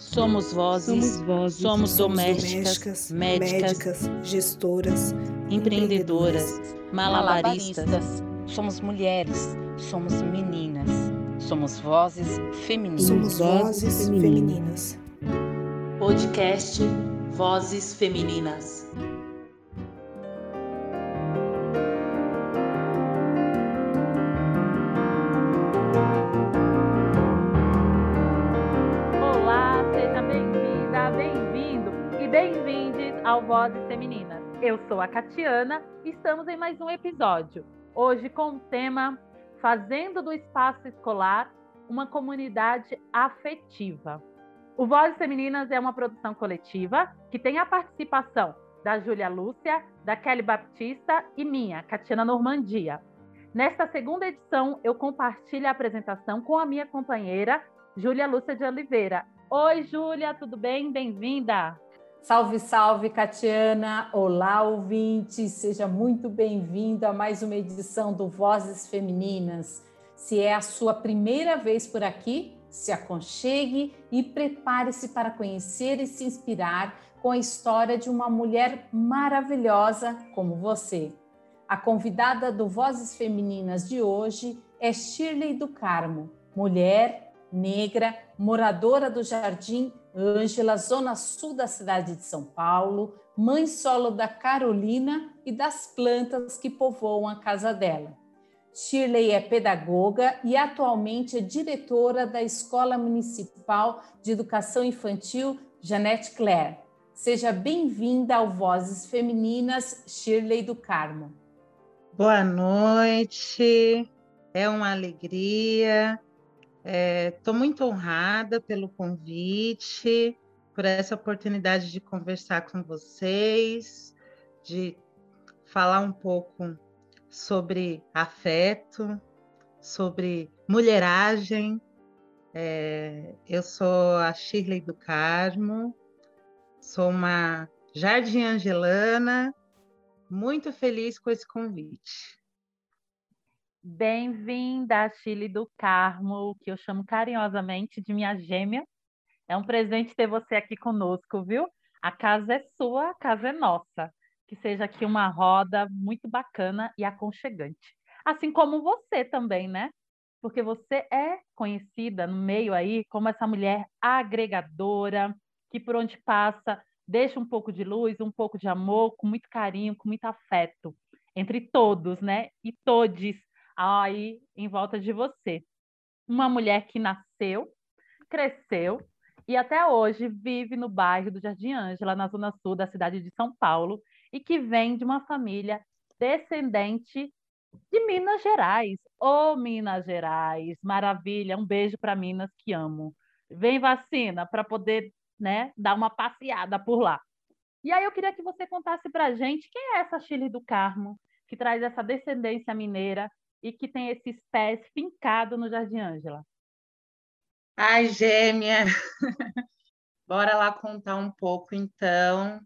Somos vozes, Somos vozes. somos Somos domésticas, médicas, médicas, gestoras, empreendedoras, malabaristas. Somos mulheres, somos meninas, somos vozes femininas. Somos vozes femininas. Podcast Vozes Femininas. Vozes Femininas. Eu sou a Catiana e estamos em mais um episódio. Hoje com o tema Fazendo do Espaço Escolar uma Comunidade Afetiva. O Vozes Femininas é uma produção coletiva que tem a participação da Júlia Lúcia, da Kelly Baptista e minha, Catiana Normandia. Nesta segunda edição, eu compartilho a apresentação com a minha companheira, Júlia Lúcia de Oliveira. Oi, Júlia, tudo bem? Bem-vinda. Salve, salve, Catiana! Olá, ouvinte! Seja muito bem-vindo a mais uma edição do Vozes Femininas. Se é a sua primeira vez por aqui, se aconchegue e prepare-se para conhecer e se inspirar com a história de uma mulher maravilhosa como você. A convidada do Vozes Femininas de hoje é Shirley do Carmo, mulher negra, moradora do Jardim Ângela, zona sul da cidade de São Paulo, mãe solo da Carolina e das plantas que povoam a casa dela. Shirley é pedagoga e atualmente é diretora da Escola Municipal de Educação Infantil Janete Claire. Seja bem-vinda ao Vozes Femininas, Shirley do Carmo. Boa noite, é uma alegria. Estou muito honrada pelo convite, por essa oportunidade de conversar com vocês, de falar um pouco sobre afeto, sobre mulheragem. É, eu sou a Shirley do Carmo, sou uma jardim angelana, muito feliz com esse convite. Bem-vinda, Chile do Carmo, que eu chamo carinhosamente de minha gêmea. É um presente ter você aqui conosco, viu? A casa é sua, a casa é nossa. Que seja aqui uma roda muito bacana e aconchegante. Assim como você também, né? Porque você é conhecida no meio aí como essa mulher agregadora, que por onde passa deixa um pouco de luz, um pouco de amor, com muito carinho, com muito afeto entre todos, né? E todes aí em volta de você. Uma mulher que nasceu, cresceu e até hoje vive no bairro do Jardim Ângela, na zona sul da cidade de São Paulo, e que vem de uma família descendente de Minas Gerais. Ô, oh, Minas Gerais, maravilha! Um beijo para Minas que amo. Vem vacina para poder, né, dar uma passeada por lá. E aí eu queria que você contasse para gente quem é essa Chile do Carmo, que traz essa descendência mineira e que tem esses pés fincados no Jardim Ângela. Ai, gêmea! Bora lá contar um pouco, então,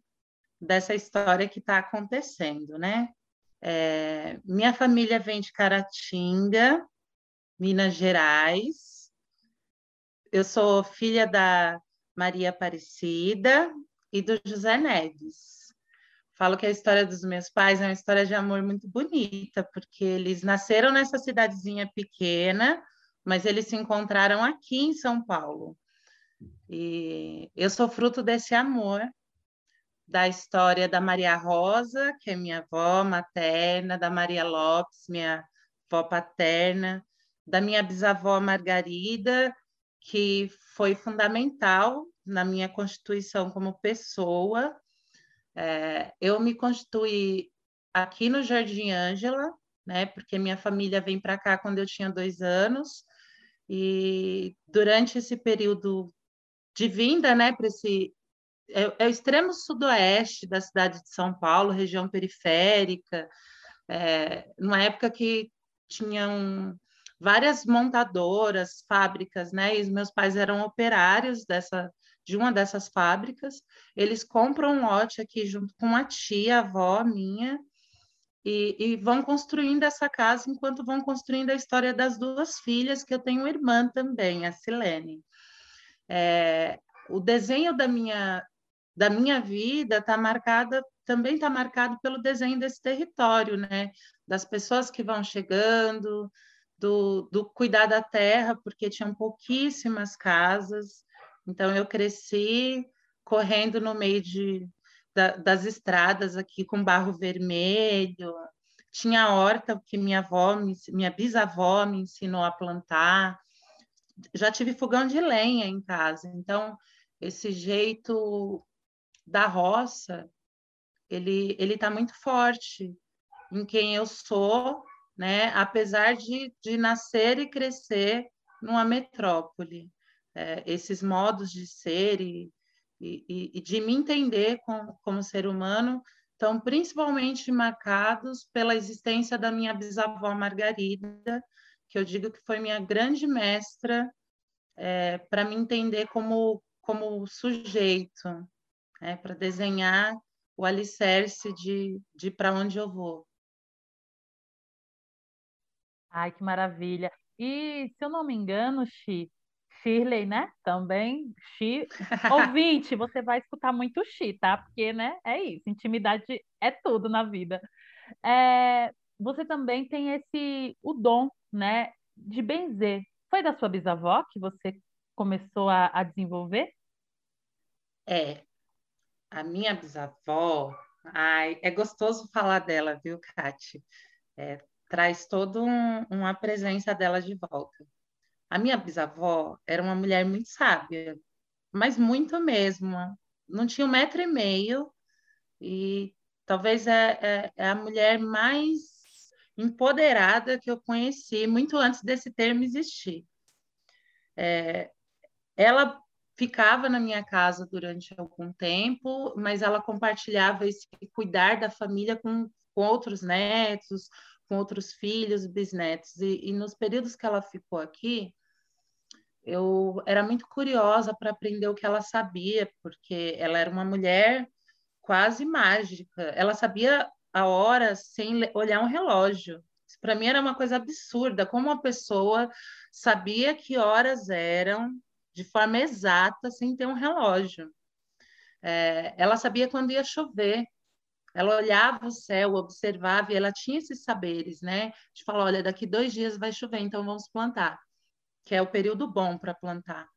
dessa história que está acontecendo, né? É, minha família vem de Caratinga, Minas Gerais. Eu sou filha da Maria Aparecida e do José Neves falo que a história dos meus pais é uma história de amor muito bonita, porque eles nasceram nessa cidadezinha pequena, mas eles se encontraram aqui em São Paulo. E eu sou fruto desse amor, da história da Maria Rosa, que é minha avó materna, da Maria Lopes, minha avó paterna, da minha bisavó Margarida, que foi fundamental na minha constituição como pessoa, é, eu me constituí aqui no Jardim Ângela, né, porque minha família vem para cá quando eu tinha dois anos, e durante esse período de vinda, né, para esse. É, é, o extremo sudoeste da cidade de São Paulo, região periférica, é, numa época que tinham várias montadoras, fábricas, né, e meus pais eram operários dessa de uma dessas fábricas. Eles compram um lote aqui junto com a tia, a avó minha, e, e, vão construindo essa casa enquanto vão construindo a história das duas filhas, que eu tenho irmã também, a Silene. É, o desenho da minha da minha vida está marcada também está marcado pelo desenho desse território, né? Das pessoas que vão chegando, do, do cuidar da terra, porque tinham pouquíssimas casas. Então eu cresci correndo no meio de, da, das estradas aqui com barro vermelho. Tinha horta que minha avó, minha bisavó me ensinou a plantar. Já tive fogão de lenha em casa. Então esse jeito da roça, ele ele está muito forte em quem eu sou, né? Apesar de, de nascer e crescer numa metrópole, é, esses modos de ser e, e, e de me entender como, como ser humano estão principalmente marcados pela existência da minha bisavó Margarida, que eu digo que foi minha grande mestra é, para me entender como, como sujeito, né, para desenhar o alicerce de, de para onde eu vou. Ai, que maravilha. E, se eu não me engano, Xi, Shirley, né? Também, Xi. Ouvinte, você vai escutar muito Xi, tá? Porque, né? É isso, intimidade é tudo na vida. É, você também tem esse, o dom, né? De benzer. Foi da sua bisavó que você começou a, a desenvolver? É, a minha bisavó, ai, é gostoso falar dela, viu, Kati? É, traz toda um, uma presença dela de volta. A minha bisavó era uma mulher muito sábia, mas muito mesmo. Não tinha um metro e meio e talvez é, é, é a mulher mais empoderada que eu conheci, muito antes desse termo existir. É, ela ficava na minha casa durante algum tempo, mas ela compartilhava esse cuidar da família com, com outros netos, com outros filhos, bisnetos. E, e nos períodos que ela ficou aqui, eu era muito curiosa para aprender o que ela sabia, porque ela era uma mulher quase mágica. Ela sabia a hora sem olhar um relógio. Para mim era uma coisa absurda, como uma pessoa sabia que horas eram de forma exata, sem ter um relógio. É, ela sabia quando ia chover, ela olhava o céu, observava e ela tinha esses saberes, né? De falar, olha, daqui dois dias vai chover, então vamos plantar, que é o período bom para plantar.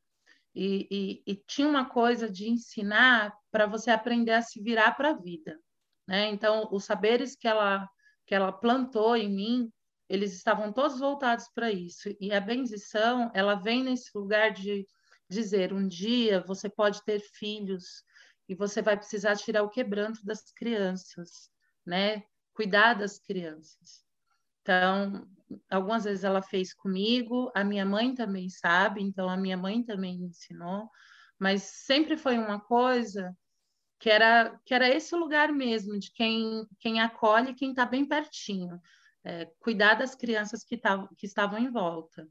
E, e, e, tinha uma coisa de ensinar para você aprender a se virar para a vida, né? Então, os saberes que ela que ela plantou em mim, eles estavam todos voltados para isso. E a bendição, ela vem nesse lugar de dizer, um dia você pode ter filhos e você vai precisar tirar o quebranto das crianças, né? Cuidar das crianças. Então, algumas vezes ela fez comigo, a minha mãe também sabe, então a minha mãe também me ensinou, mas sempre foi uma coisa que era que era esse lugar mesmo de quem quem acolhe, quem está bem pertinho, é, cuidar das crianças que, tavam, que estavam em volta.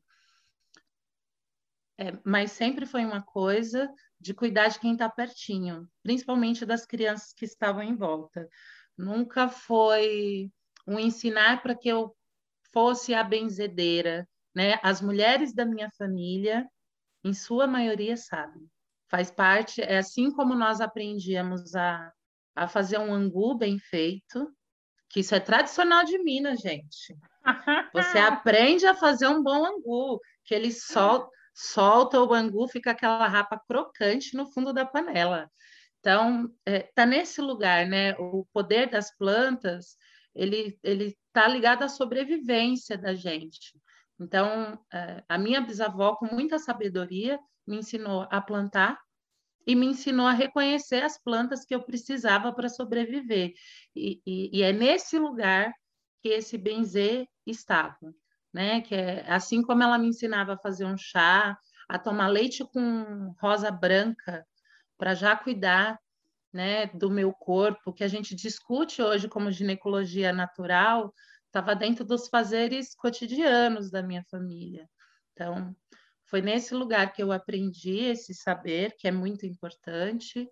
É, mas sempre foi uma coisa de cuidar de quem está pertinho, principalmente das crianças que estavam em volta. Nunca foi um ensinar para que eu fosse a benzedeira, né? As mulheres da minha família, em sua maioria, sabem. Faz parte, é assim como nós aprendíamos a, a fazer um angu bem feito, que isso é tradicional de Minas, gente. Você aprende a fazer um bom angu, que ele solta solta o bangu, fica aquela rapa crocante no fundo da panela. Então, é, tá nesse lugar, né? O poder das plantas, ele ele tá ligado à sobrevivência da gente. Então, é, a minha bisavó, com muita sabedoria, me ensinou a plantar e me ensinou a reconhecer as plantas que eu precisava para sobreviver. E, e, e, é nesse lugar que esse benzer estava né? Que é assim como ela me ensinava a fazer um chá, a tomar leite com rosa branca, para já cuidar, né, do meu corpo, que a gente discute hoje como ginecologia natural, estava dentro dos fazeres cotidianos da minha família. Então, foi nesse lugar que eu aprendi esse saber, que é muito importante.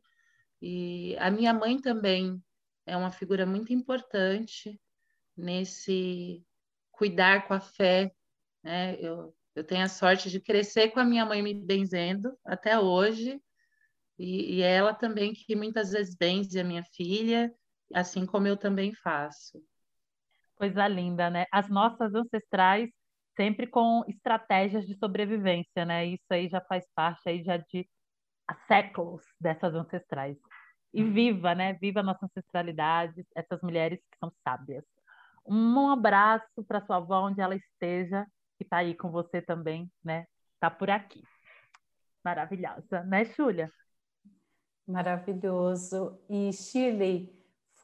E a minha mãe também é uma figura muito importante nesse cuidar com a fé. Né? Eu, eu tenho a sorte de crescer com a minha mãe me benzendo até hoje. E, e é ela também que muitas vezes benze a minha filha, assim como eu também faço. Coisa linda, né? As nossas ancestrais sempre com estratégias de sobrevivência, né? Isso aí já faz parte aí já de séculos dessas ancestrais. E viva, né? Viva a nossa ancestralidade, essas mulheres que são sábias. Um abraço para sua avó, onde ela esteja, que está aí com você também, né? Está por aqui. Maravilhosa, né, Júlia? Maravilhoso. E Shirley,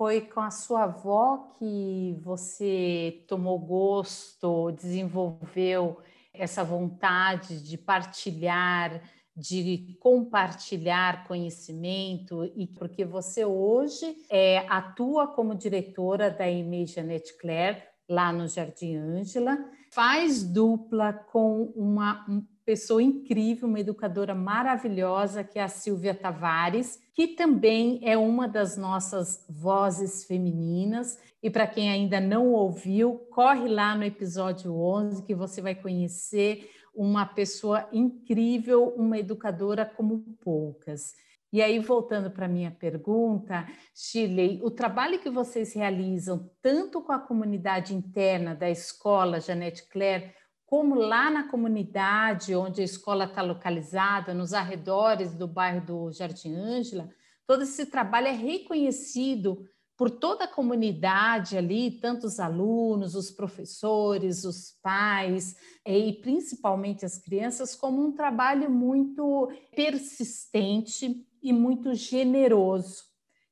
foi com a sua avó que você tomou gosto, desenvolveu essa vontade de partilhar, de compartilhar conhecimento e porque você hoje é, atua como diretora da EMEI Janete Claire lá no Jardim Ângela, faz dupla com uma pessoa incrível, uma educadora maravilhosa, que é a Silvia Tavares, que também é uma das nossas vozes femininas. E para quem ainda não ouviu, corre lá no episódio 11 que você vai conhecer uma pessoa incrível, uma educadora como poucas. E aí, voltando para a minha pergunta, Shirley, o trabalho que vocês realizam, tanto com a comunidade interna da escola Janete Claire, como lá na comunidade onde a escola está localizada, nos arredores do bairro do Jardim Ângela, todo esse trabalho é reconhecido por toda a comunidade ali, tanto os alunos, os professores, os pais e principalmente as crianças, como um trabalho muito persistente e muito generoso.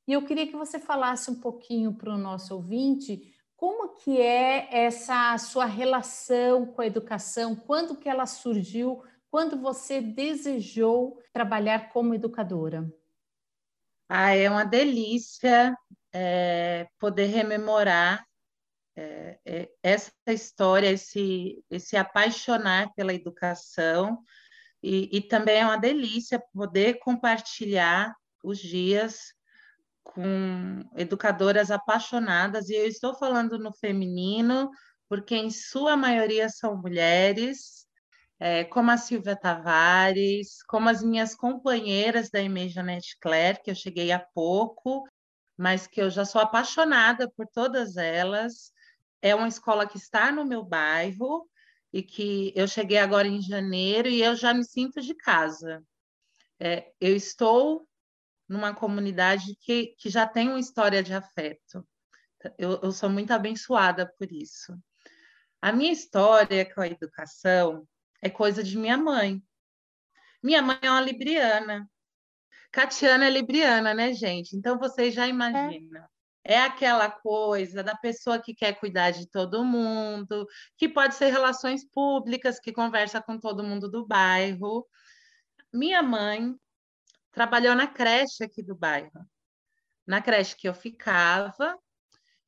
E eu queria que você falasse um pouquinho para o nosso ouvinte como que é essa sua relação com a educação? Quando que ela surgiu? Quando você desejou trabalhar como educadora? Ah, é uma delícia é, poder rememorar é, é, essa história, esse, esse apaixonar pela educação, e, e também é uma delícia poder compartilhar os dias com educadoras apaixonadas, e eu estou falando no feminino, porque em sua maioria são mulheres, é, como a Silvia Tavares, como as minhas companheiras da Imei Janete Claire, que eu cheguei há pouco, mas que eu já sou apaixonada por todas elas. É uma escola que está no meu bairro e que eu cheguei agora em janeiro e eu já me sinto de casa. É, eu estou numa comunidade que, que já tem uma história de afeto. Eu, eu sou muito abençoada por isso. A minha história com a educação é coisa de minha mãe. Minha mãe é uma libriana. Catiana é libriana, né, gente? Então vocês já imaginam. É. é aquela coisa da pessoa que quer cuidar de todo mundo, que pode ser relações públicas, que conversa com todo mundo do bairro. Minha mãe trabalhou na creche aqui do bairro. Na creche que eu ficava,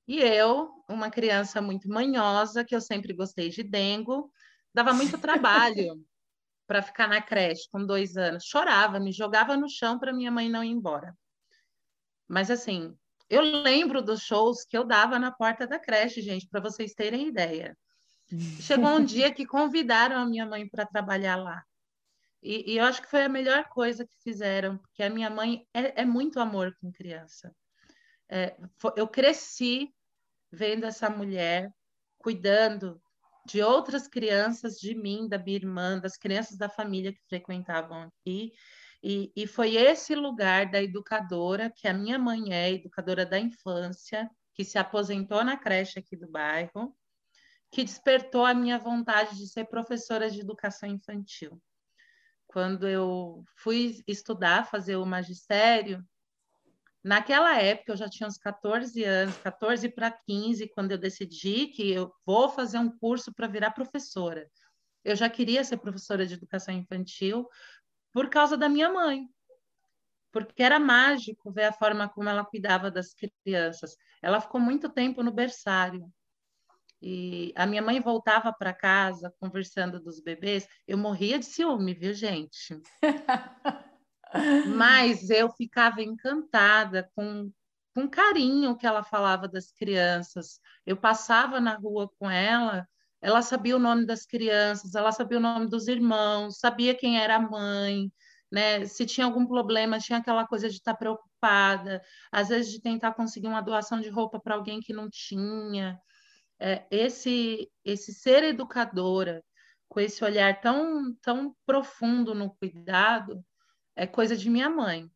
e eu, uma criança muito manhosa, que eu sempre gostei de dengo, dava muito trabalho para ficar na creche com dois anos. Chorava, me jogava no chão para minha mãe não ir embora. Mas assim, eu lembro dos shows que eu dava na porta da creche, gente, para vocês terem ideia. Chegou um dia que convidaram a minha mãe para trabalhar lá. E, e, eu acho que foi a melhor coisa que fizeram, porque a minha mãe é, é muito amor com criança. É, foi, eu cresci vendo essa mulher cuidando de outras crianças, de mim, da minha irmã, das crianças da família que frequentavam aqui. E, e foi esse lugar da educadora, que a minha mãe é, educadora da infância, que se aposentou na creche aqui do bairro, que despertou a minha vontade de ser professora de educação infantil quando eu fui estudar, fazer o magistério, naquela época eu já tinha uns 14 anos, 14 para 15, quando eu decidi que eu vou fazer um curso para virar professora. Eu já queria ser professora de educação infantil por causa da minha mãe. Porque era mágico ver a forma como ela cuidava das crianças. Ela ficou muito tempo no berçário. E a minha mãe voltava para casa conversando dos bebês, eu morria de ciúme, viu, gente? Mas eu ficava encantada com, com carinho que ela falava das crianças. Eu passava na rua com ela, ela sabia o nome das crianças, ela sabia o nome dos irmãos, sabia quem era a mãe. né? Se tinha algum problema, tinha aquela coisa de estar preocupada, às vezes de tentar conseguir uma doação de roupa para alguém que não tinha. É, esse, esse ser educadora, com esse olhar tão, tão profundo no cuidado, é coisa de minha mãe.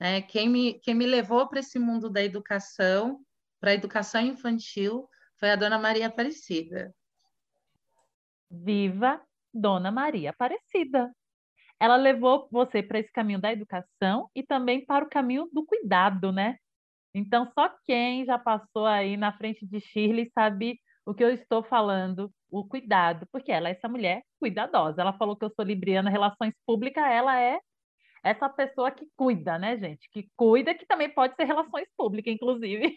É, quem, me, quem me levou para esse mundo da educação, para a educação infantil, foi a dona Maria Aparecida. Viva Dona Maria Aparecida! ela levou você para esse caminho da educação e também para o caminho do cuidado, né? Então, só quem já passou aí na frente de Shirley sabe o que eu estou falando, o cuidado, porque ela é essa mulher cuidadosa. Ela falou que eu sou libriana, relações públicas, ela é essa pessoa que cuida, né, gente? Que cuida, que também pode ser relações públicas, inclusive.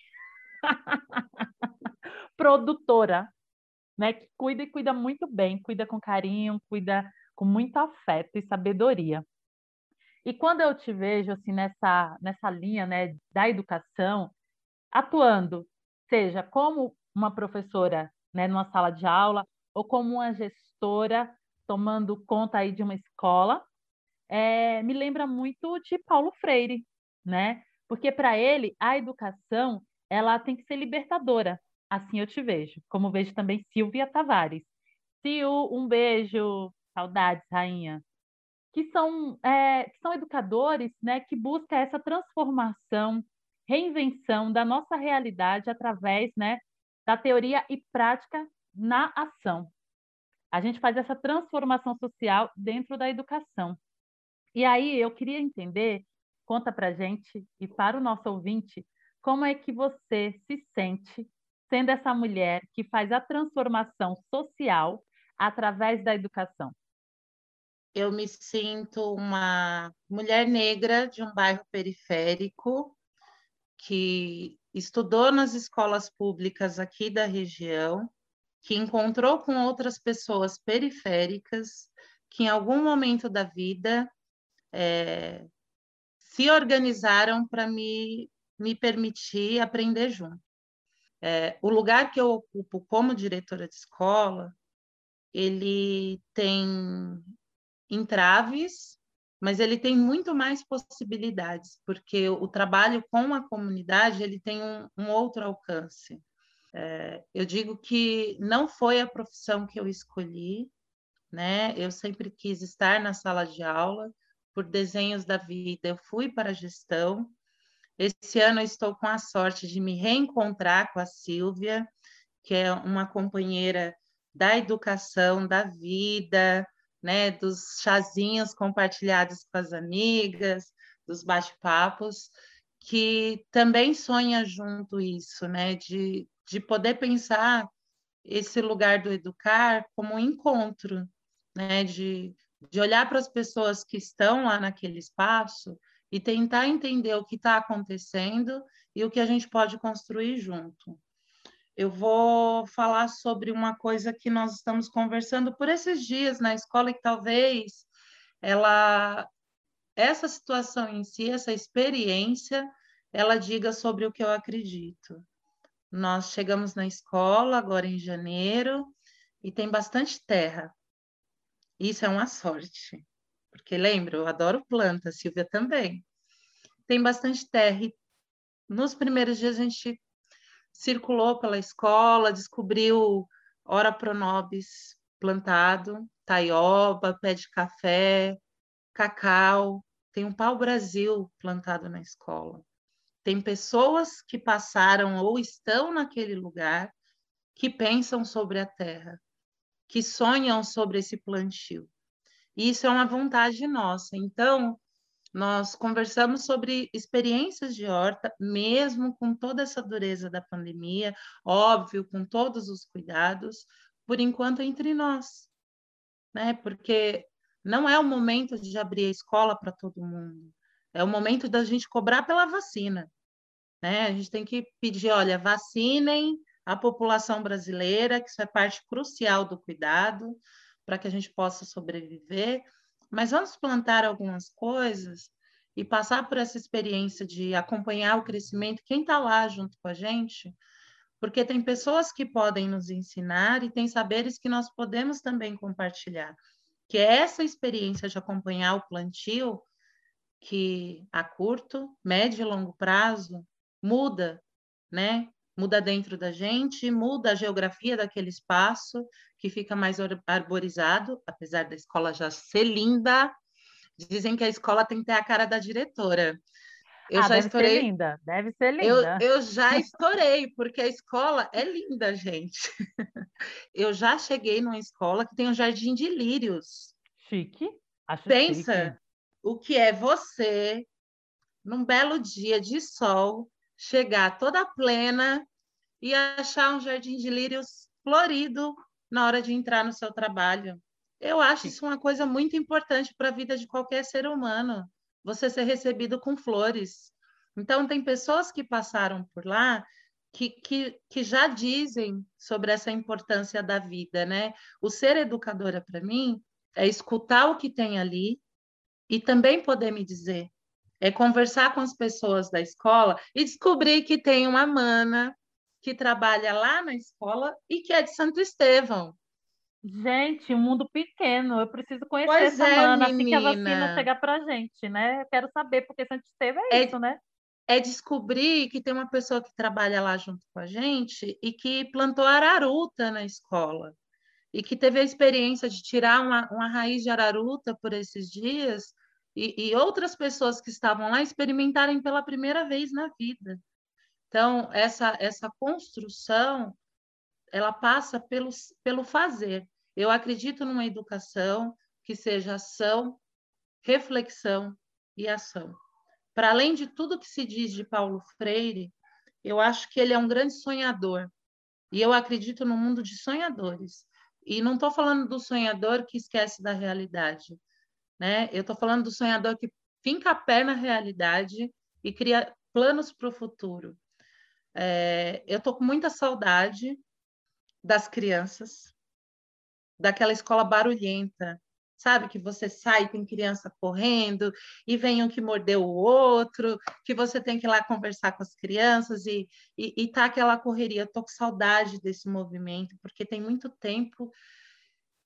Produtora, né? Que cuida e cuida muito bem, cuida com carinho, cuida com muito afeto e sabedoria. E quando eu te vejo assim nessa nessa linha, né, da educação, atuando, seja como uma professora, né, numa sala de aula, ou como uma gestora tomando conta aí de uma escola, é, me lembra muito de Paulo Freire, né? Porque para ele a educação ela tem que ser libertadora. Assim eu te vejo, como vejo também Silvia Tavares. Sil, um beijo, Saudades, rainha. Que são, é, que são educadores né, que buscam essa transformação, reinvenção da nossa realidade através né, da teoria e prática na ação. A gente faz essa transformação social dentro da educação. E aí eu queria entender, conta para gente e para o nosso ouvinte, como é que você se sente sendo essa mulher que faz a transformação social através da educação? Eu me sinto uma mulher negra de um bairro periférico que estudou nas escolas públicas aqui da região, que encontrou com outras pessoas periféricas que em algum momento da vida é, se organizaram para me, me permitir aprender junto. É, o lugar que eu ocupo como diretora de escola, ele tem entraves, mas ele tem muito mais possibilidades, porque o trabalho com a comunidade ele tem um, um outro alcance. É, eu digo que não foi a profissão que eu escolhi, né? Eu sempre quis estar na sala de aula, por desenhos da vida, eu fui para a gestão. Esse ano estou com a sorte de me reencontrar com a Silvia, que é uma companheira da educação, da vida, né, dos chazinhos compartilhados com as amigas, dos bate-papos, que também sonha junto isso, né, de, de poder pensar esse lugar do educar como um encontro, né, de, de olhar para as pessoas que estão lá naquele espaço e tentar entender o que está acontecendo e o que a gente pode construir junto eu vou falar sobre uma coisa que nós estamos conversando por esses dias na escola e talvez ela essa situação em si, essa experiência, ela diga sobre o que eu acredito. Nós chegamos na escola agora em janeiro e tem bastante terra. Isso é uma sorte, porque lembro, eu adoro planta, Silvia também. Tem bastante terra e nos primeiros dias a gente circulou pela escola, descobriu ora pronobis plantado, taioba, pé de café, cacau, tem um pau-brasil plantado na escola. Tem pessoas que passaram ou estão naquele lugar que pensam sobre a terra, que sonham sobre esse plantio. E isso é uma vontade nossa. Então, nós conversamos sobre experiências de horta, mesmo com toda essa dureza da pandemia, óbvio, com todos os cuidados, por enquanto entre nós, né? Porque não é o momento de abrir a escola para todo mundo, é o momento da gente cobrar pela vacina, né? A gente tem que pedir, olha, vacinem a população brasileira, que isso é parte crucial do cuidado, para que a gente possa sobreviver mas vamos plantar algumas coisas e passar por essa experiência de acompanhar o crescimento, quem está lá junto com a gente, porque tem pessoas que podem nos ensinar e tem saberes que nós podemos também compartilhar. que é essa experiência de acompanhar o plantio que a curto, médio e longo prazo muda, né? Muda dentro da gente, muda a geografia daquele espaço, que fica mais arborizado, apesar da escola já ser linda. Dizem que a escola tem que ter a cara da diretora. Eu ah, já deve estourei. Ser linda, deve ser linda. Eu, eu já estourei, porque a escola é linda, gente. Eu já cheguei numa escola que tem um jardim de lírios. Chique. Acho Pensa chique. o que é você, num belo dia de sol, chegar toda plena e achar um jardim de lírios florido na hora de entrar no seu trabalho. Eu acho isso uma coisa muito importante para a vida de qualquer ser humano, você ser recebido com flores. Então, tem pessoas que passaram por lá que, que, que já dizem sobre essa importância da vida, né? O ser educadora, para mim, é escutar o que tem ali e também poder me dizer. É conversar com as pessoas da escola e descobrir que tem uma mana que trabalha lá na escola e que é de Santo Estevão. Gente, um mundo pequeno. Eu preciso conhecer pois essa é, mana assim que a vacina chegar para gente, né? Eu quero saber, porque Santo Estevão é, é isso, né? É descobrir que tem uma pessoa que trabalha lá junto com a gente e que plantou araruta na escola. E que teve a experiência de tirar uma, uma raiz de araruta por esses dias e, e outras pessoas que estavam lá experimentarem pela primeira vez na vida. Então, essa, essa construção, ela passa pelo, pelo fazer. Eu acredito numa educação que seja ação, reflexão e ação. Para além de tudo que se diz de Paulo Freire, eu acho que ele é um grande sonhador. E eu acredito no mundo de sonhadores. E não estou falando do sonhador que esquece da realidade. Né? Eu estou falando do sonhador que finca a pé na realidade e cria planos para o futuro. É, eu estou com muita saudade das crianças, daquela escola barulhenta, sabe? Que você sai, tem criança correndo, e vem um que mordeu o outro, que você tem que ir lá conversar com as crianças, e, e, e tá aquela correria. Eu tô com saudade desse movimento, porque tem muito tempo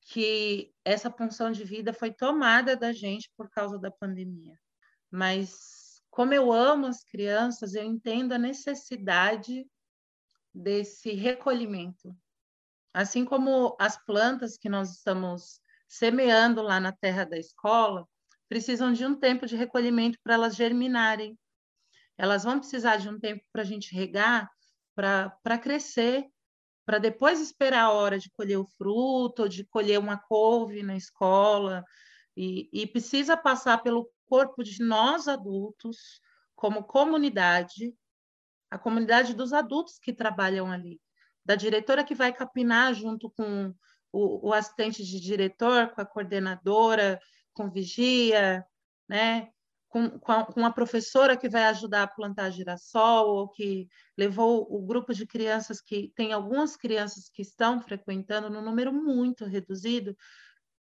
que essa função de vida foi tomada da gente por causa da pandemia. Mas como eu amo as crianças, eu entendo a necessidade desse recolhimento. Assim como as plantas que nós estamos semeando lá na terra da escola, precisam de um tempo de recolhimento para elas germinarem. Elas vão precisar de um tempo para a gente regar, para crescer, para depois esperar a hora de colher o fruto, de colher uma couve na escola, e, e precisa passar pelo corpo de nós adultos, como comunidade, a comunidade dos adultos que trabalham ali, da diretora que vai capinar junto com o, o assistente de diretor, com a coordenadora, com vigia, né? Com, com, a, com a professora que vai ajudar a plantar girassol, ou que levou o grupo de crianças que tem algumas crianças que estão frequentando, num número muito reduzido,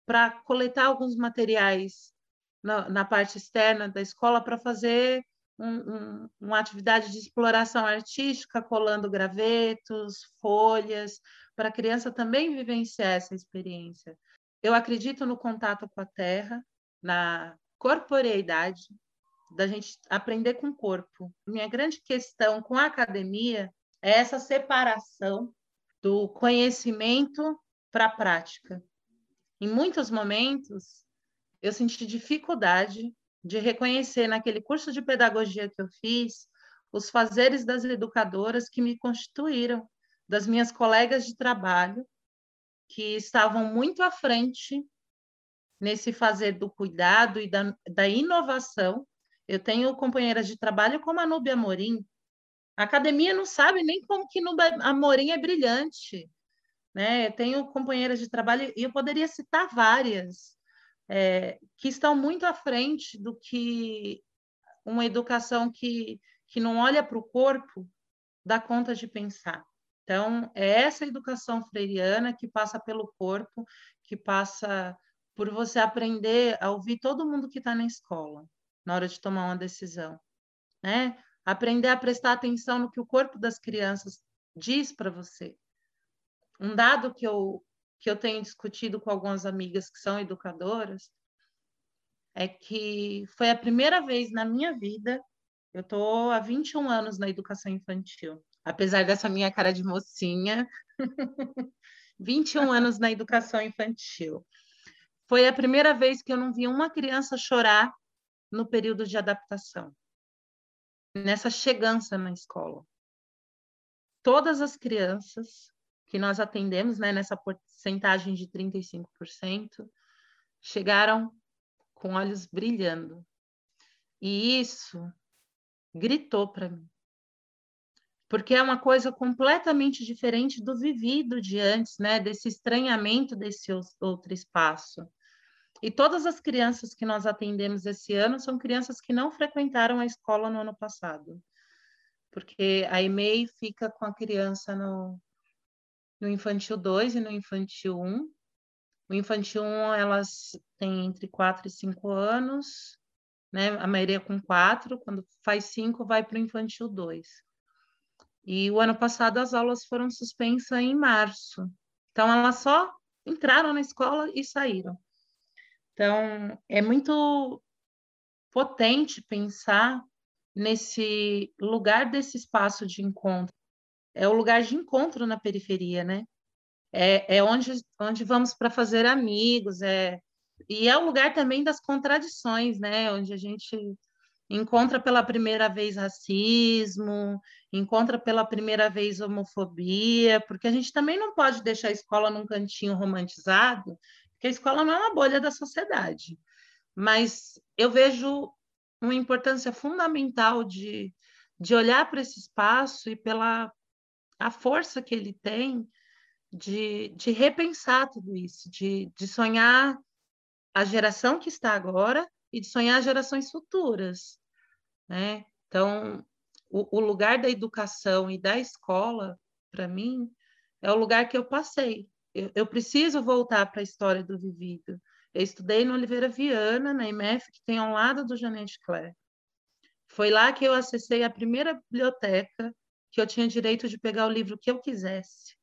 para coletar alguns materiais na, na parte externa da escola para fazer um, um, uma atividade de exploração artística, colando gravetos, folhas, para a criança também vivenciar essa experiência. Eu acredito no contato com a terra, na corporeidade, da gente aprender com o corpo. Minha grande questão com a academia é essa separação do conhecimento para a prática. Em muitos momentos, eu senti dificuldade de reconhecer naquele curso de pedagogia que eu fiz os fazeres das educadoras que me constituíram, das minhas colegas de trabalho, que estavam muito à frente nesse fazer do cuidado e da, da inovação. Eu tenho companheiras de trabalho como a Núbia Amorim. A academia não sabe nem como que Núbia Amorim é brilhante. Né? Eu tenho companheiras de trabalho, e eu poderia citar várias, é, que estão muito à frente do que uma educação que, que não olha para o corpo dá conta de pensar. Então, é essa educação freiriana que passa pelo corpo, que passa por você aprender a ouvir todo mundo que está na escola, na hora de tomar uma decisão. Né? Aprender a prestar atenção no que o corpo das crianças diz para você. Um dado que eu que eu tenho discutido com algumas amigas que são educadoras é que foi a primeira vez na minha vida, eu estou há 21 anos na educação infantil, apesar dessa minha cara de mocinha, 21 anos na educação infantil. Foi a primeira vez que eu não vi uma criança chorar no período de adaptação, nessa chegança na escola. Todas as crianças que nós atendemos, né, nessa porcentagem de 35%, chegaram com olhos brilhando. E isso gritou para mim. Porque é uma coisa completamente diferente do vivido de antes, né? Desse estranhamento desse outro espaço. E todas as crianças que nós atendemos esse ano são crianças que não frequentaram a escola no ano passado. Porque a EMEI fica com a criança no, no infantil 2 e no infantil 1. O infantil 1, elas têm entre 4 e 5 anos, né? A maioria com 4, quando faz 5, vai para o infantil 2. E o ano passado as aulas foram suspensas em março. Então, elas só entraram na escola e saíram. Então, é muito potente pensar nesse lugar desse espaço de encontro. É o lugar de encontro na periferia, né? É, é onde, onde vamos para fazer amigos, é, e é o lugar também das contradições, né? Onde a gente encontra pela primeira vez racismo, encontra pela primeira vez homofobia, porque a gente também não pode deixar a escola num cantinho romantizado, porque a escola não é uma bolha da sociedade. Mas eu vejo uma importância fundamental de, de olhar para esse espaço e pela a força que ele tem de, de repensar tudo isso, de, de sonhar a geração que está agora e de sonhar gerações futuras. Né? Então, o, o lugar da educação e da escola, para mim, é o lugar que eu passei eu, eu preciso voltar para a história do vivido. Eu estudei no Oliveira Viana, na IMF, que tem ao lado do Janete Clare. Foi lá que eu acessei a primeira biblioteca que eu tinha direito de pegar o livro que eu quisesse.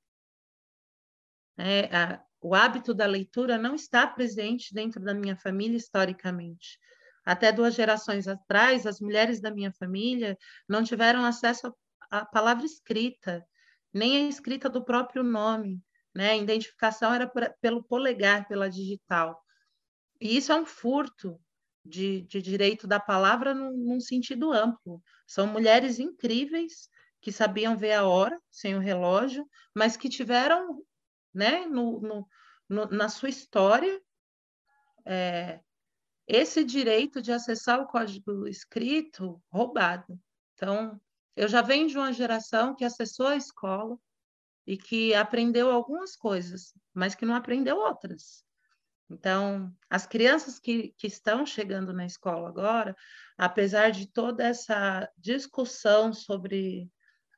É, a, o hábito da leitura não está presente dentro da minha família historicamente. Até duas gerações atrás, as mulheres da minha família não tiveram acesso à palavra escrita, nem a escrita do próprio nome né? Identificação era pelo polegar, pela digital. E isso é um furto de, de direito da palavra num, num, sentido amplo. São mulheres incríveis que sabiam ver a hora sem o relógio, mas que tiveram, né, no, no, no na sua história, é, esse direito de acessar o código escrito roubado. Então, eu já venho de uma geração que acessou a escola, e que aprendeu algumas coisas, mas que não aprendeu outras. Então, as crianças que, que estão chegando na escola agora, apesar de toda essa discussão sobre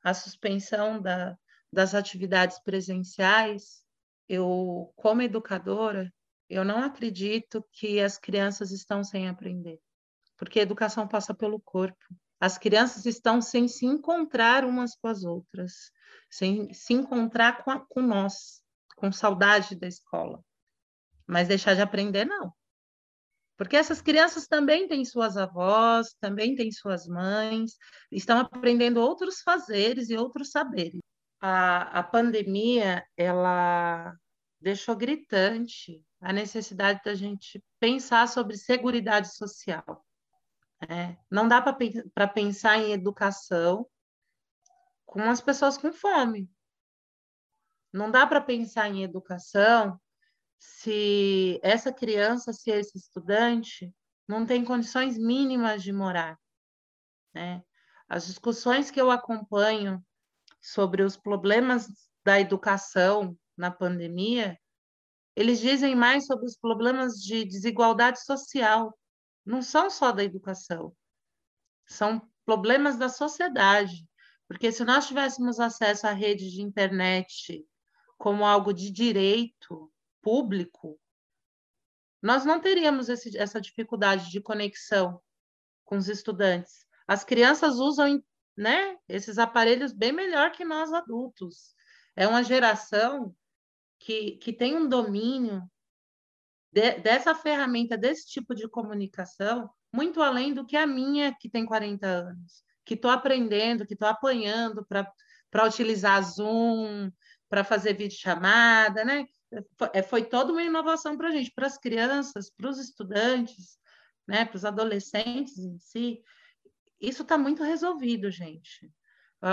a suspensão da, das atividades presenciais, eu, como educadora, eu não acredito que as crianças estão sem aprender, porque a educação passa pelo corpo. As crianças estão sem se encontrar umas com as outras sem se encontrar com, a, com nós, com saudade da escola. Mas deixar de aprender, não. Porque essas crianças também têm suas avós, também têm suas mães, estão aprendendo outros fazeres e outros saberes. A, a pandemia, ela deixou gritante a necessidade da gente pensar sobre segurança social. É, não dá para pensar em educação com as pessoas com fome. Não dá para pensar em educação se essa criança, se esse estudante não tem condições mínimas de morar. Né? As discussões que eu acompanho sobre os problemas da educação na pandemia, eles dizem mais sobre os problemas de desigualdade social. Não são só da educação, são problemas da sociedade. Porque se nós tivéssemos acesso à rede de internet como algo de direito público, nós não teríamos esse, essa dificuldade de conexão com os estudantes. As crianças usam né, esses aparelhos bem melhor que nós adultos. É uma geração que, que tem um domínio de, dessa ferramenta, desse tipo de comunicação, muito além do que a minha, que tem 40 anos, que estou aprendendo, que estou apanhando para utilizar Zoom, para fazer videochamada, né? Foi, é, foi toda uma inovação para a gente, para as crianças, para os estudantes, né? para os adolescentes em si. Isso está muito resolvido, gente.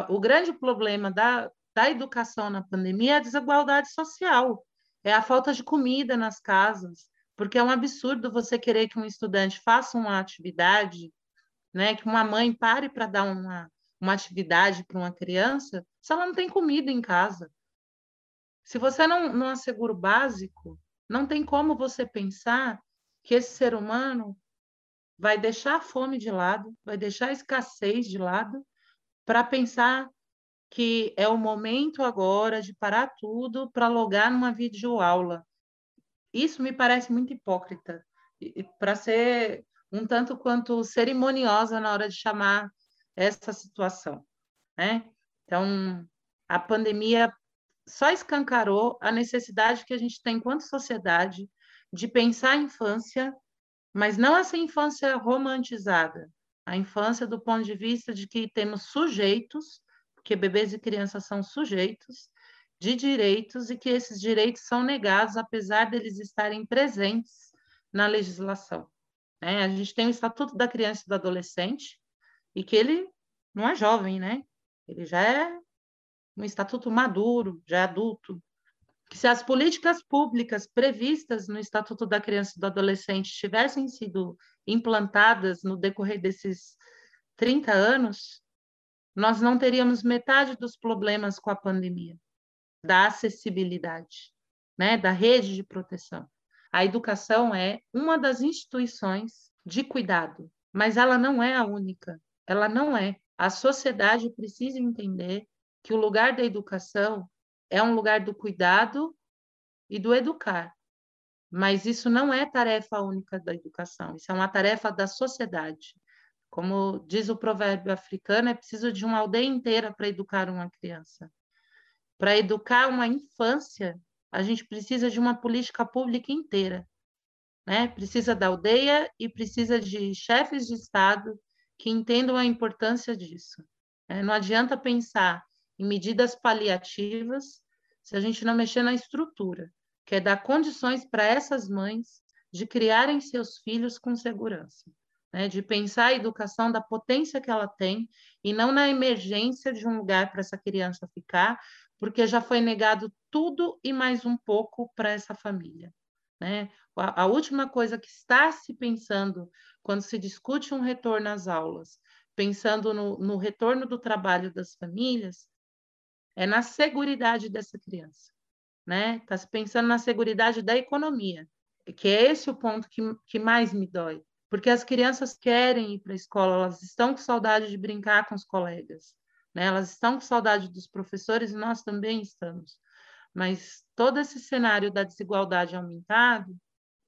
O grande problema da, da educação na pandemia é a desigualdade social, é a falta de comida nas casas, porque é um absurdo você querer que um estudante faça uma atividade, né, que uma mãe pare para dar uma, uma atividade para uma criança, se ela não tem comida em casa. Se você não, não assegura o básico, não tem como você pensar que esse ser humano vai deixar a fome de lado, vai deixar a escassez de lado, para pensar que é o momento agora de parar tudo para logar numa videoaula. Isso me parece muito hipócrita, para ser um tanto quanto cerimoniosa na hora de chamar essa situação, né? Então, a pandemia só escancarou a necessidade que a gente tem enquanto sociedade de pensar a infância, mas não essa infância romantizada, a infância do ponto de vista de que temos sujeitos porque bebês e crianças são sujeitos de direitos e que esses direitos são negados apesar deles estarem presentes na legislação. Né? A gente tem o Estatuto da Criança e do Adolescente e que ele não é jovem, né? Ele já é um estatuto maduro, já é adulto. Se as políticas públicas previstas no Estatuto da Criança e do Adolescente tivessem sido implantadas no decorrer desses 30 anos, nós não teríamos metade dos problemas com a pandemia, da acessibilidade, né, da rede de proteção. A educação é uma das instituições de cuidado, mas ela não é a única. Ela não é. A sociedade precisa entender que o lugar da educação é um lugar do cuidado e do educar. Mas isso não é tarefa única da educação, isso é uma tarefa da sociedade. Como diz o provérbio africano, é preciso de uma aldeia inteira para educar uma criança. Para educar uma infância, a gente precisa de uma política pública inteira. Né? Precisa da aldeia e precisa de chefes de Estado que entendam a importância disso. Né? Não adianta pensar em medidas paliativas se a gente não mexer na estrutura, que é dar condições para essas mães de criarem seus filhos com segurança né, de pensar a educação da potência que ela tem e não na emergência de um lugar para essa criança ficar, porque já foi negado tudo e mais um pouco para essa família. Né? A, a última coisa que está se pensando quando se discute um retorno às aulas, pensando no, no retorno do trabalho das famílias, é na segurança dessa criança. Né? Está se pensando na segurança da economia, que é esse o ponto que, que mais me dói porque as crianças querem ir para a escola, elas estão com saudade de brincar com os colegas, né? elas estão com saudade dos professores e nós também estamos. Mas todo esse cenário da desigualdade aumentado,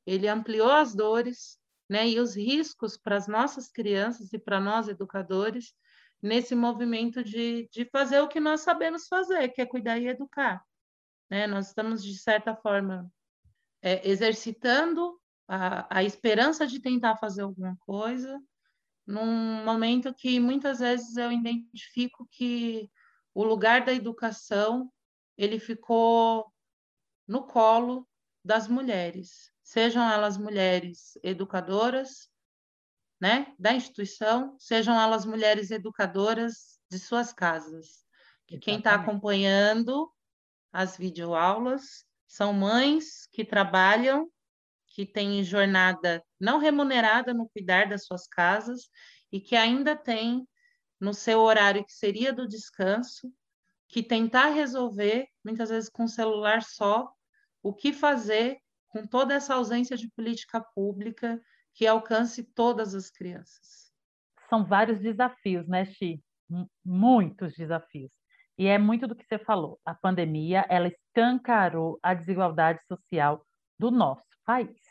ele ampliou as dores né? e os riscos para as nossas crianças e para nós educadores nesse movimento de, de fazer o que nós sabemos fazer, que é cuidar e educar. Né? Nós estamos, de certa forma, é, exercitando a, a esperança de tentar fazer alguma coisa, num momento que muitas vezes eu identifico que o lugar da educação ele ficou no colo das mulheres, sejam elas mulheres educadoras, né, da instituição, sejam elas mulheres educadoras de suas casas. Que quem está acompanhando as videoaulas são mães que trabalham que têm jornada não remunerada no cuidar das suas casas e que ainda tem no seu horário que seria do descanso, que tentar resolver, muitas vezes com o celular só, o que fazer com toda essa ausência de política pública que alcance todas as crianças. São vários desafios, né, Xi? Muitos desafios. E é muito do que você falou. A pandemia, ela escancarou a desigualdade social do nosso país.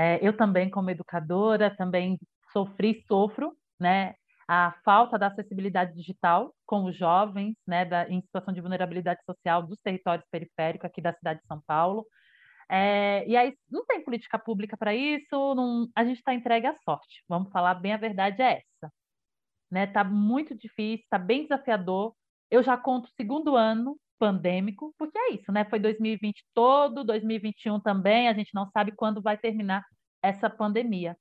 É, eu também, como educadora, também sofri, sofro, né? a falta da acessibilidade digital com os jovens, né, da, em situação de vulnerabilidade social dos territórios periféricos aqui da cidade de São Paulo. É, e aí não tem política pública para isso, não, a gente está entregue à sorte. Vamos falar bem, a verdade é essa. Né? Tá muito difícil, está bem desafiador. Eu já conto o segundo ano pandêmico, porque é isso, né? Foi 2020 todo, 2021 também, a gente não sabe quando vai terminar essa pandemia.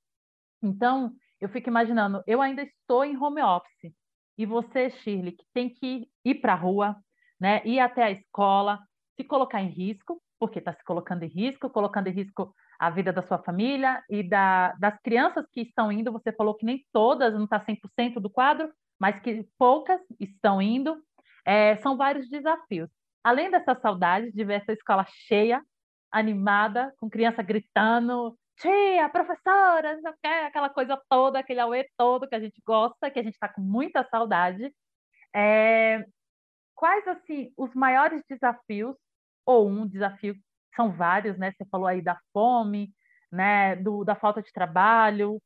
Então, eu fico imaginando, eu ainda estou em home office, e você, Shirley, que tem que ir para a rua, né, ir até a escola, se colocar em risco, porque está se colocando em risco, colocando em risco a vida da sua família e da, das crianças que estão indo. Você falou que nem todas, não está 100% do quadro, mas que poucas estão indo. É, são vários desafios. Além dessa saudade de ver essa escola cheia, animada, com criança gritando, tia, professora, aquela coisa toda, aquele auê todo que a gente gosta, que a gente está com muita saudade. É, quais, assim, os maiores desafios, ou um desafio, são vários, né? Você falou aí da fome, né? Do, da falta de trabalho,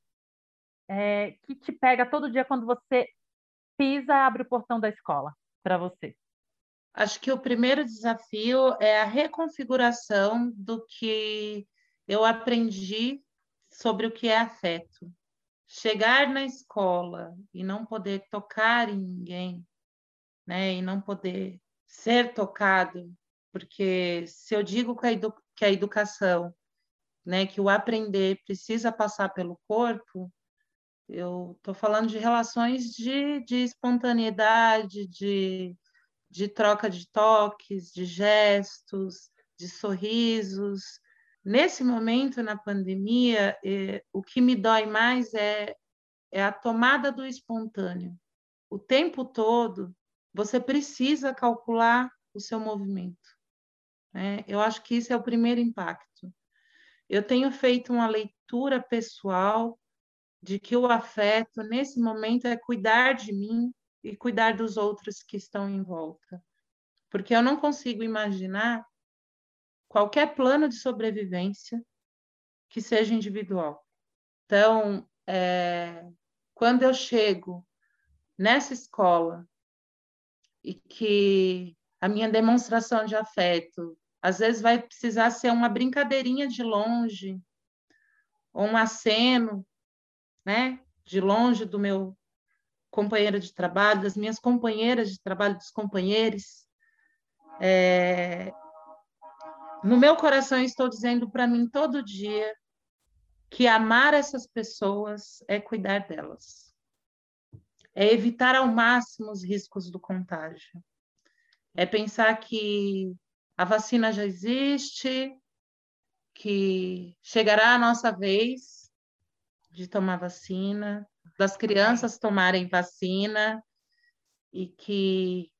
é, que te pega todo dia quando você pisa, abre o portão da escola para você? Acho que o primeiro desafio é a reconfiguração do que eu aprendi sobre o que é afeto. Chegar na escola e não poder tocar em ninguém, né, e não poder ser tocado, porque se eu digo que a, edu que a educação, né, que o aprender precisa passar pelo corpo, eu estou falando de relações de, de espontaneidade, de, de troca de toques, de gestos, de sorrisos, Nesse momento, na pandemia, eh, o que me dói mais é, é a tomada do espontâneo. O tempo todo, você precisa calcular o seu movimento. Né? Eu acho que isso é o primeiro impacto. Eu tenho feito uma leitura pessoal de que o afeto, nesse momento, é cuidar de mim e cuidar dos outros que estão em volta. Porque eu não consigo imaginar qualquer plano de sobrevivência que seja individual. Então, é, quando eu chego nessa escola e que a minha demonstração de afeto às vezes vai precisar ser uma brincadeirinha de longe, ou um aceno, né, de longe do meu companheiro de trabalho, das minhas companheiras de trabalho, dos companheiros. É, no meu coração, estou dizendo para mim todo dia que amar essas pessoas é cuidar delas, é evitar ao máximo os riscos do contágio, é pensar que a vacina já existe, que chegará a nossa vez de tomar vacina, das crianças tomarem vacina e que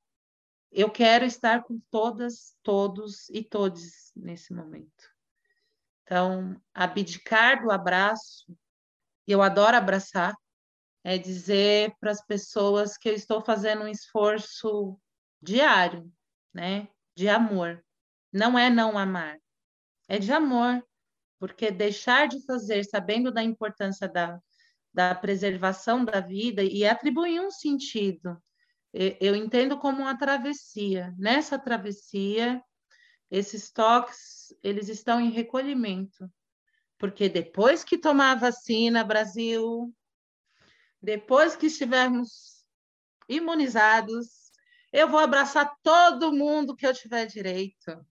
eu quero estar com todas, todos e todes nesse momento. Então, abdicar do abraço, eu adoro abraçar, é dizer para as pessoas que eu estou fazendo um esforço diário, né, de amor. Não é não amar, é de amor, porque deixar de fazer sabendo da importância da, da preservação da vida e atribuir um sentido eu entendo como uma travessia. Nessa travessia, esses toques, eles estão em recolhimento, porque depois que tomar a vacina, Brasil, depois que estivermos imunizados, eu vou abraçar todo mundo que eu tiver direito.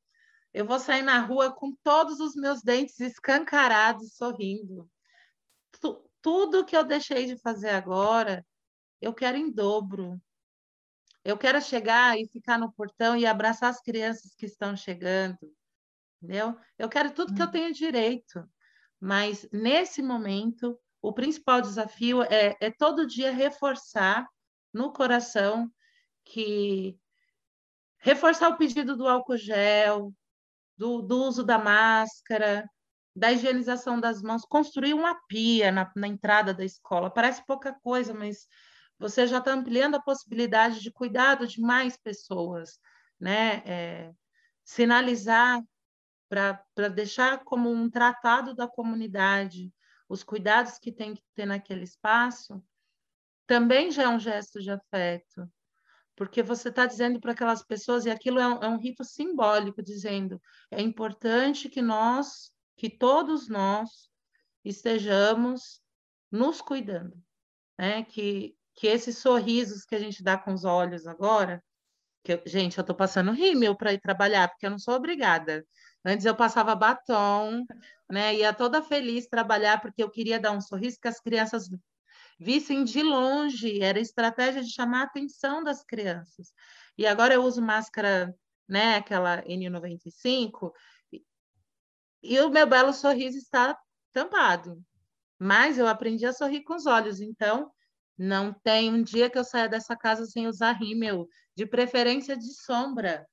Eu vou sair na rua com todos os meus dentes escancarados, sorrindo. Tudo que eu deixei de fazer agora, eu quero em dobro. Eu quero chegar e ficar no portão e abraçar as crianças que estão chegando, entendeu? Eu quero tudo que eu hum. tenho direito, mas nesse momento, o principal desafio é, é todo dia reforçar no coração que reforçar o pedido do álcool gel, do, do uso da máscara, da higienização das mãos, construir uma pia na, na entrada da escola. Parece pouca coisa, mas você já está ampliando a possibilidade de cuidado de mais pessoas, né? É, sinalizar para deixar como um tratado da comunidade os cuidados que tem que ter naquele espaço, também já é um gesto de afeto, porque você está dizendo para aquelas pessoas, e aquilo é um, é um rito simbólico, dizendo é importante que nós, que todos nós, estejamos nos cuidando, né? Que, que esses sorrisos que a gente dá com os olhos agora, que gente, eu estou passando rímel para ir trabalhar, porque eu não sou obrigada. Antes eu passava batom, né? Ia toda feliz trabalhar porque eu queria dar um sorriso que as crianças vissem de longe, era estratégia de chamar a atenção das crianças. E agora eu uso máscara, né, aquela N95, e o meu belo sorriso está tampado. Mas eu aprendi a sorrir com os olhos, então não tem um dia que eu saia dessa casa sem usar rímel, de preferência de sombra.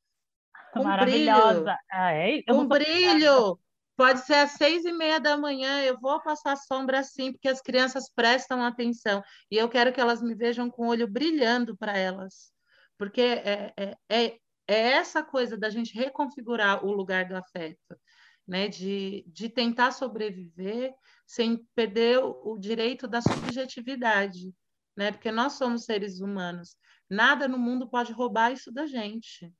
Com Maravilhosa. Brilho. Ah, é? Com brilho. Pode ser às seis e meia da manhã, eu vou passar sombra assim, porque as crianças prestam atenção. E eu quero que elas me vejam com o olho brilhando para elas. Porque é, é, é, é essa coisa da gente reconfigurar o lugar do afeto, né? de, de tentar sobreviver sem perder o, o direito da subjetividade, né? porque nós somos seres humanos. Nada no mundo pode roubar isso da gente.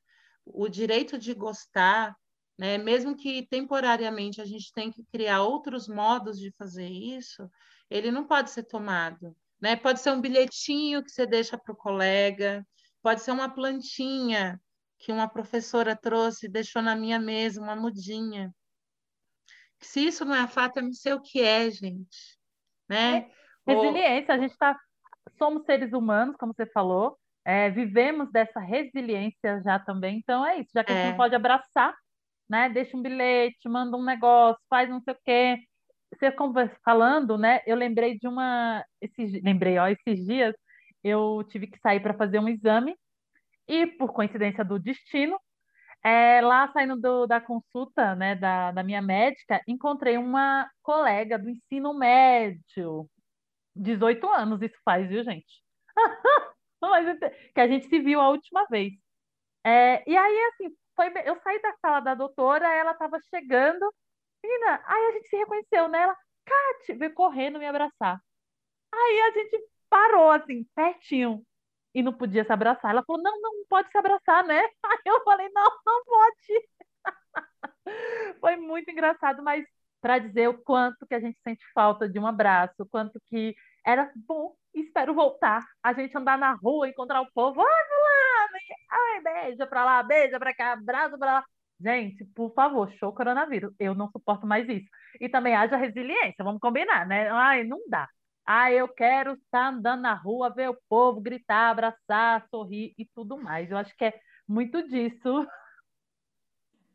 O direito de gostar, né? Mesmo que temporariamente a gente tem que criar outros modos de fazer isso, ele não pode ser tomado. Né? Pode ser um bilhetinho que você deixa para o colega, pode ser uma plantinha que uma professora trouxe e deixou na minha mesa, uma mudinha. Se isso não é afeto, eu não sei o que é, gente. Né? É, resiliência, Ou... a gente está. Somos seres humanos, como você falou, é, vivemos dessa resiliência já também, então é isso, já que é. a gente não é. pode abraçar né? Deixa um bilhete, manda um negócio, faz não sei o quê. Você falando, né? Eu lembrei de uma, esses, lembrei, ó, esses dias eu tive que sair para fazer um exame e por coincidência do destino, é, lá saindo do, da consulta, né, da, da minha médica, encontrei uma colega do ensino médio, 18 anos, isso faz, viu, gente? Mas, que a gente se viu a última vez. É, e aí, assim, foi, eu saí da sala da doutora, ela estava chegando, menina, aí a gente se reconheceu, né? Ela, Kate, veio correndo me abraçar. Aí a gente parou, assim, pertinho, e não podia se abraçar. Ela falou, não, não pode se abraçar, né? Aí eu falei, não, não pode. Foi muito engraçado, mas para dizer o quanto que a gente sente falta de um abraço, o quanto que era bom, espero voltar, a gente andar na rua, encontrar o povo, ai, Ai, beija pra lá, beija pra cá, abraço pra lá. Gente, por favor, show coronavírus. Eu não suporto mais isso. E também haja resiliência, vamos combinar, né? Ai, não dá. Ah, eu quero estar andando na rua, ver o povo gritar, abraçar, sorrir e tudo mais. Eu acho que é muito disso.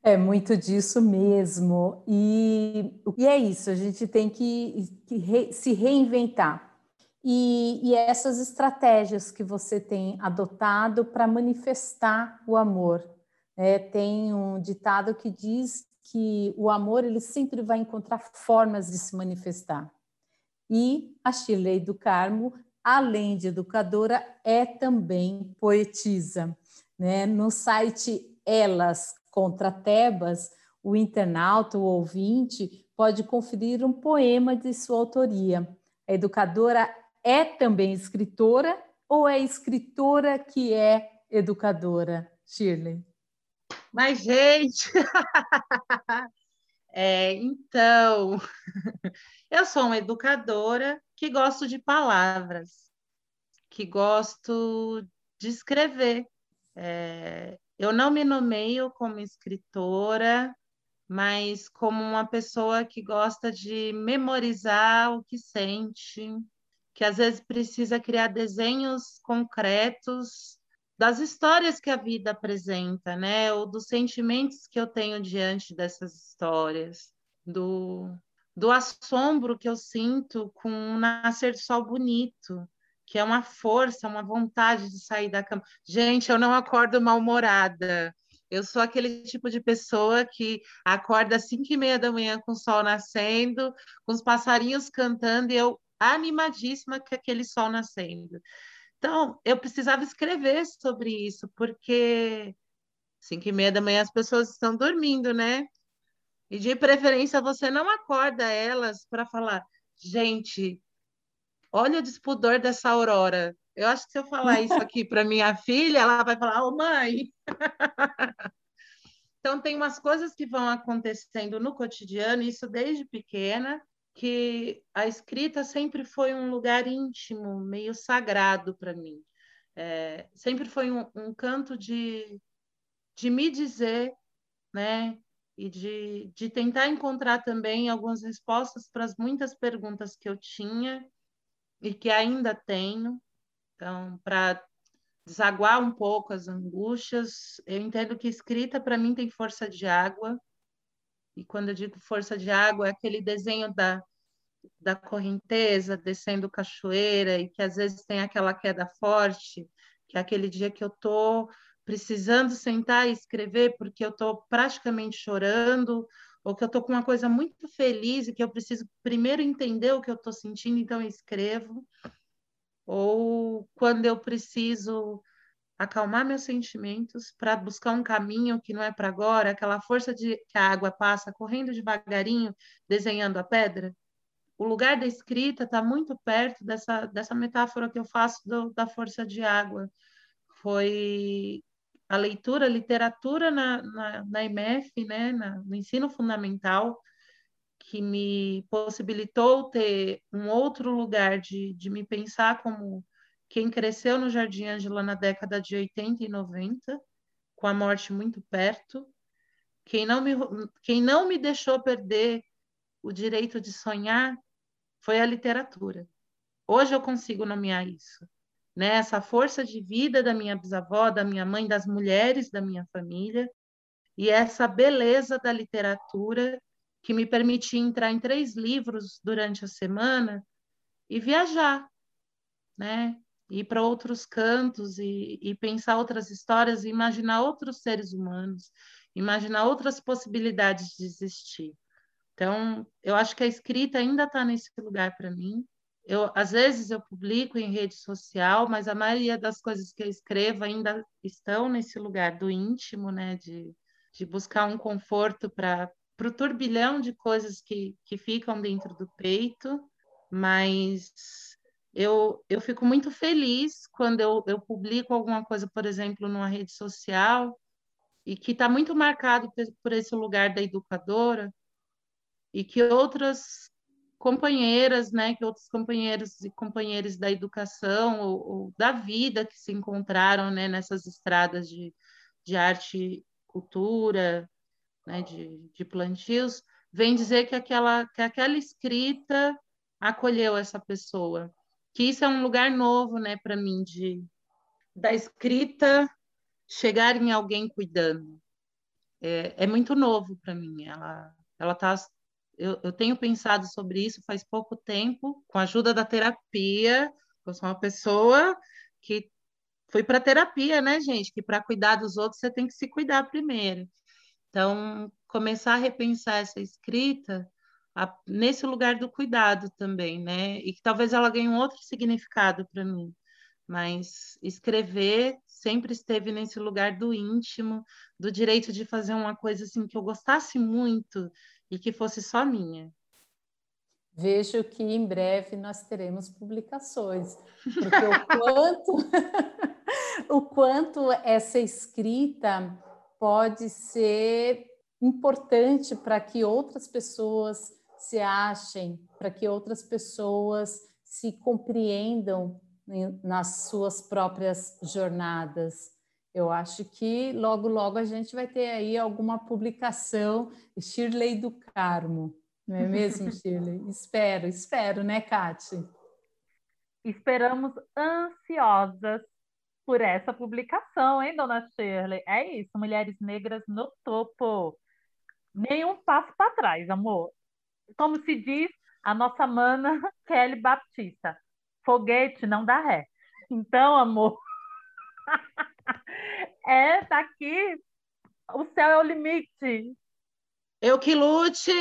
É muito disso mesmo. E, e é isso, a gente tem que, que re, se reinventar. E, e essas estratégias que você tem adotado para manifestar o amor. É, tem um ditado que diz que o amor ele sempre vai encontrar formas de se manifestar. E a Shirley do Carmo, além de educadora, é também poetisa. Né? No site Elas contra Tebas, o internauta, o ouvinte, pode conferir um poema de sua autoria. A educadora é também escritora ou é escritora que é educadora, Shirley? Mas, gente, é, então, eu sou uma educadora que gosto de palavras, que gosto de escrever. É, eu não me nomeio como escritora, mas como uma pessoa que gosta de memorizar o que sente, que às vezes precisa criar desenhos concretos das histórias que a vida apresenta, né? Ou dos sentimentos que eu tenho diante dessas histórias, do, do assombro que eu sinto com um nascer de sol bonito, que é uma força, uma vontade de sair da cama. Gente, eu não acordo mal-humorada. Eu sou aquele tipo de pessoa que acorda às cinco e meia da manhã com o sol nascendo, com os passarinhos cantando, e eu animadíssima com aquele sol nascendo. Então, eu precisava escrever sobre isso, porque cinco e meia da manhã as pessoas estão dormindo, né? E de preferência você não acorda elas para falar, gente, olha o despudor dessa Aurora. Eu acho que se eu falar isso aqui para minha filha, ela vai falar: Ô, oh, mãe. então, tem umas coisas que vão acontecendo no cotidiano, isso desde pequena, que a escrita sempre foi um lugar íntimo, meio sagrado para mim. É, sempre foi um, um, canto de, de me dizer, né? E de, de tentar encontrar também algumas respostas para as muitas perguntas que eu tinha e que ainda tenho. Então, para desaguar um pouco as angústias, eu entendo que escrita para mim tem força de água. E quando eu digo força de água, é aquele desenho da, da correnteza descendo cachoeira e que às vezes tem aquela queda forte, que é aquele dia que eu estou precisando sentar e escrever porque eu estou praticamente chorando, ou que eu estou com uma coisa muito feliz e que eu preciso primeiro entender o que eu estou sentindo, então eu escrevo. Ou quando eu preciso acalmar meus sentimentos para buscar um caminho que não é para agora, aquela força de que a água passa correndo devagarinho, desenhando a pedra. O lugar da escrita está muito perto dessa, dessa metáfora que eu faço do, da força de água. Foi a leitura, a literatura na, na, na IMF, né, na, no ensino fundamental, que me possibilitou ter um outro lugar de, de me pensar como quem cresceu no Jardim Ângela na década de 80 e 90, com a morte muito perto, quem não me, quem não me deixou perder o direito de sonhar foi a literatura. Hoje eu consigo nomear isso né? Essa força de vida da minha bisavó, da minha mãe, das mulheres da minha família e essa beleza da literatura que me permitia entrar em três livros durante a semana e viajar, né? Ir para outros cantos e, e pensar outras histórias, e imaginar outros seres humanos, imaginar outras possibilidades de existir. Então, eu acho que a escrita ainda está nesse lugar para mim. Eu às vezes eu publico em rede social, mas a maioria das coisas que eu escrevo ainda estão nesse lugar do íntimo, né, de, de buscar um conforto para o turbilhão de coisas que, que ficam dentro do peito, mas eu, eu fico muito feliz quando eu, eu publico alguma coisa, por exemplo, numa rede social, e que está muito marcado por esse lugar da educadora, e que outras companheiras, né, que outros companheiros e companheiros da educação ou, ou da vida que se encontraram, né, nessas estradas de, de arte, cultura, né, de, de plantios, vem dizer que aquela, que aquela escrita acolheu essa pessoa, que isso é um lugar novo, né, para mim, de da escrita chegar em alguém cuidando. É, é muito novo para mim. Ela ela está eu, eu tenho pensado sobre isso faz pouco tempo, com a ajuda da terapia. Eu sou uma pessoa que foi para terapia, né, gente? Que para cuidar dos outros você tem que se cuidar primeiro. Então, começar a repensar essa escrita a, nesse lugar do cuidado também, né? E que talvez ela ganhe um outro significado para mim. Mas escrever sempre esteve nesse lugar do íntimo, do direito de fazer uma coisa assim que eu gostasse muito, e que fosse só minha. Vejo que em breve nós teremos publicações, porque o quanto, o quanto essa escrita pode ser importante para que outras pessoas se achem, para que outras pessoas se compreendam nas suas próprias jornadas. Eu acho que logo, logo a gente vai ter aí alguma publicação Shirley do Carmo, não é mesmo, Shirley? espero, espero, né, Kati? Esperamos ansiosas por essa publicação, hein, dona Shirley? É isso, Mulheres Negras no topo. Nenhum passo para trás, amor. Como se diz a nossa mana Kelly Baptista, foguete não dá ré. Então, amor, é, tá aqui. O céu é o limite. Eu que lute.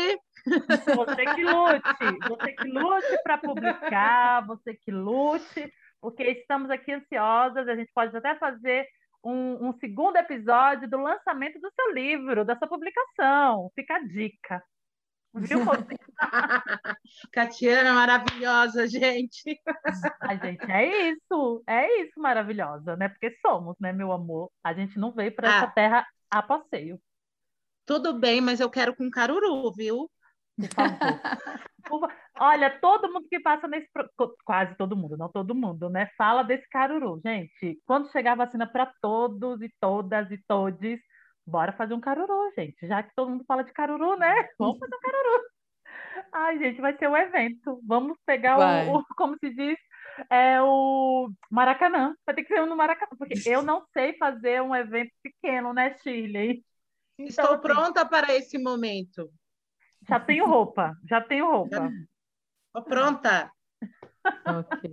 Você que lute. Você que lute para publicar, você que lute, porque estamos aqui ansiosas. A gente pode até fazer um, um segundo episódio do lançamento do seu livro, da sua publicação. Fica a dica. Viu? Catiana maravilhosa, gente. Ai, gente, é isso. É isso, maravilhosa, né? Porque somos, né, meu amor? A gente não veio para essa Ah. terra a passeio. Tudo bem, mas eu quero com caruru, viu? Por favor. Olha, todo mundo que passa nesse. Quase todo mundo, não todo mundo, né? Fala desse caruru. Gente, quando chegar a vacina para todos e todas e todes, bora fazer um caruru, gente. Já que todo mundo fala de caruru, né? Vamos fazer um caruru. Ai, gente, vai ser um evento. Vamos pegar o, o- como se diz, é o Maracanã. Vai ter que ser um no Maracanã, porque eu não sei fazer um evento pequeno, né, Shirley? Então, Estou assim, pronta para esse momento. já tenho roupa, já tenho roupa. Estou pronta. Ok.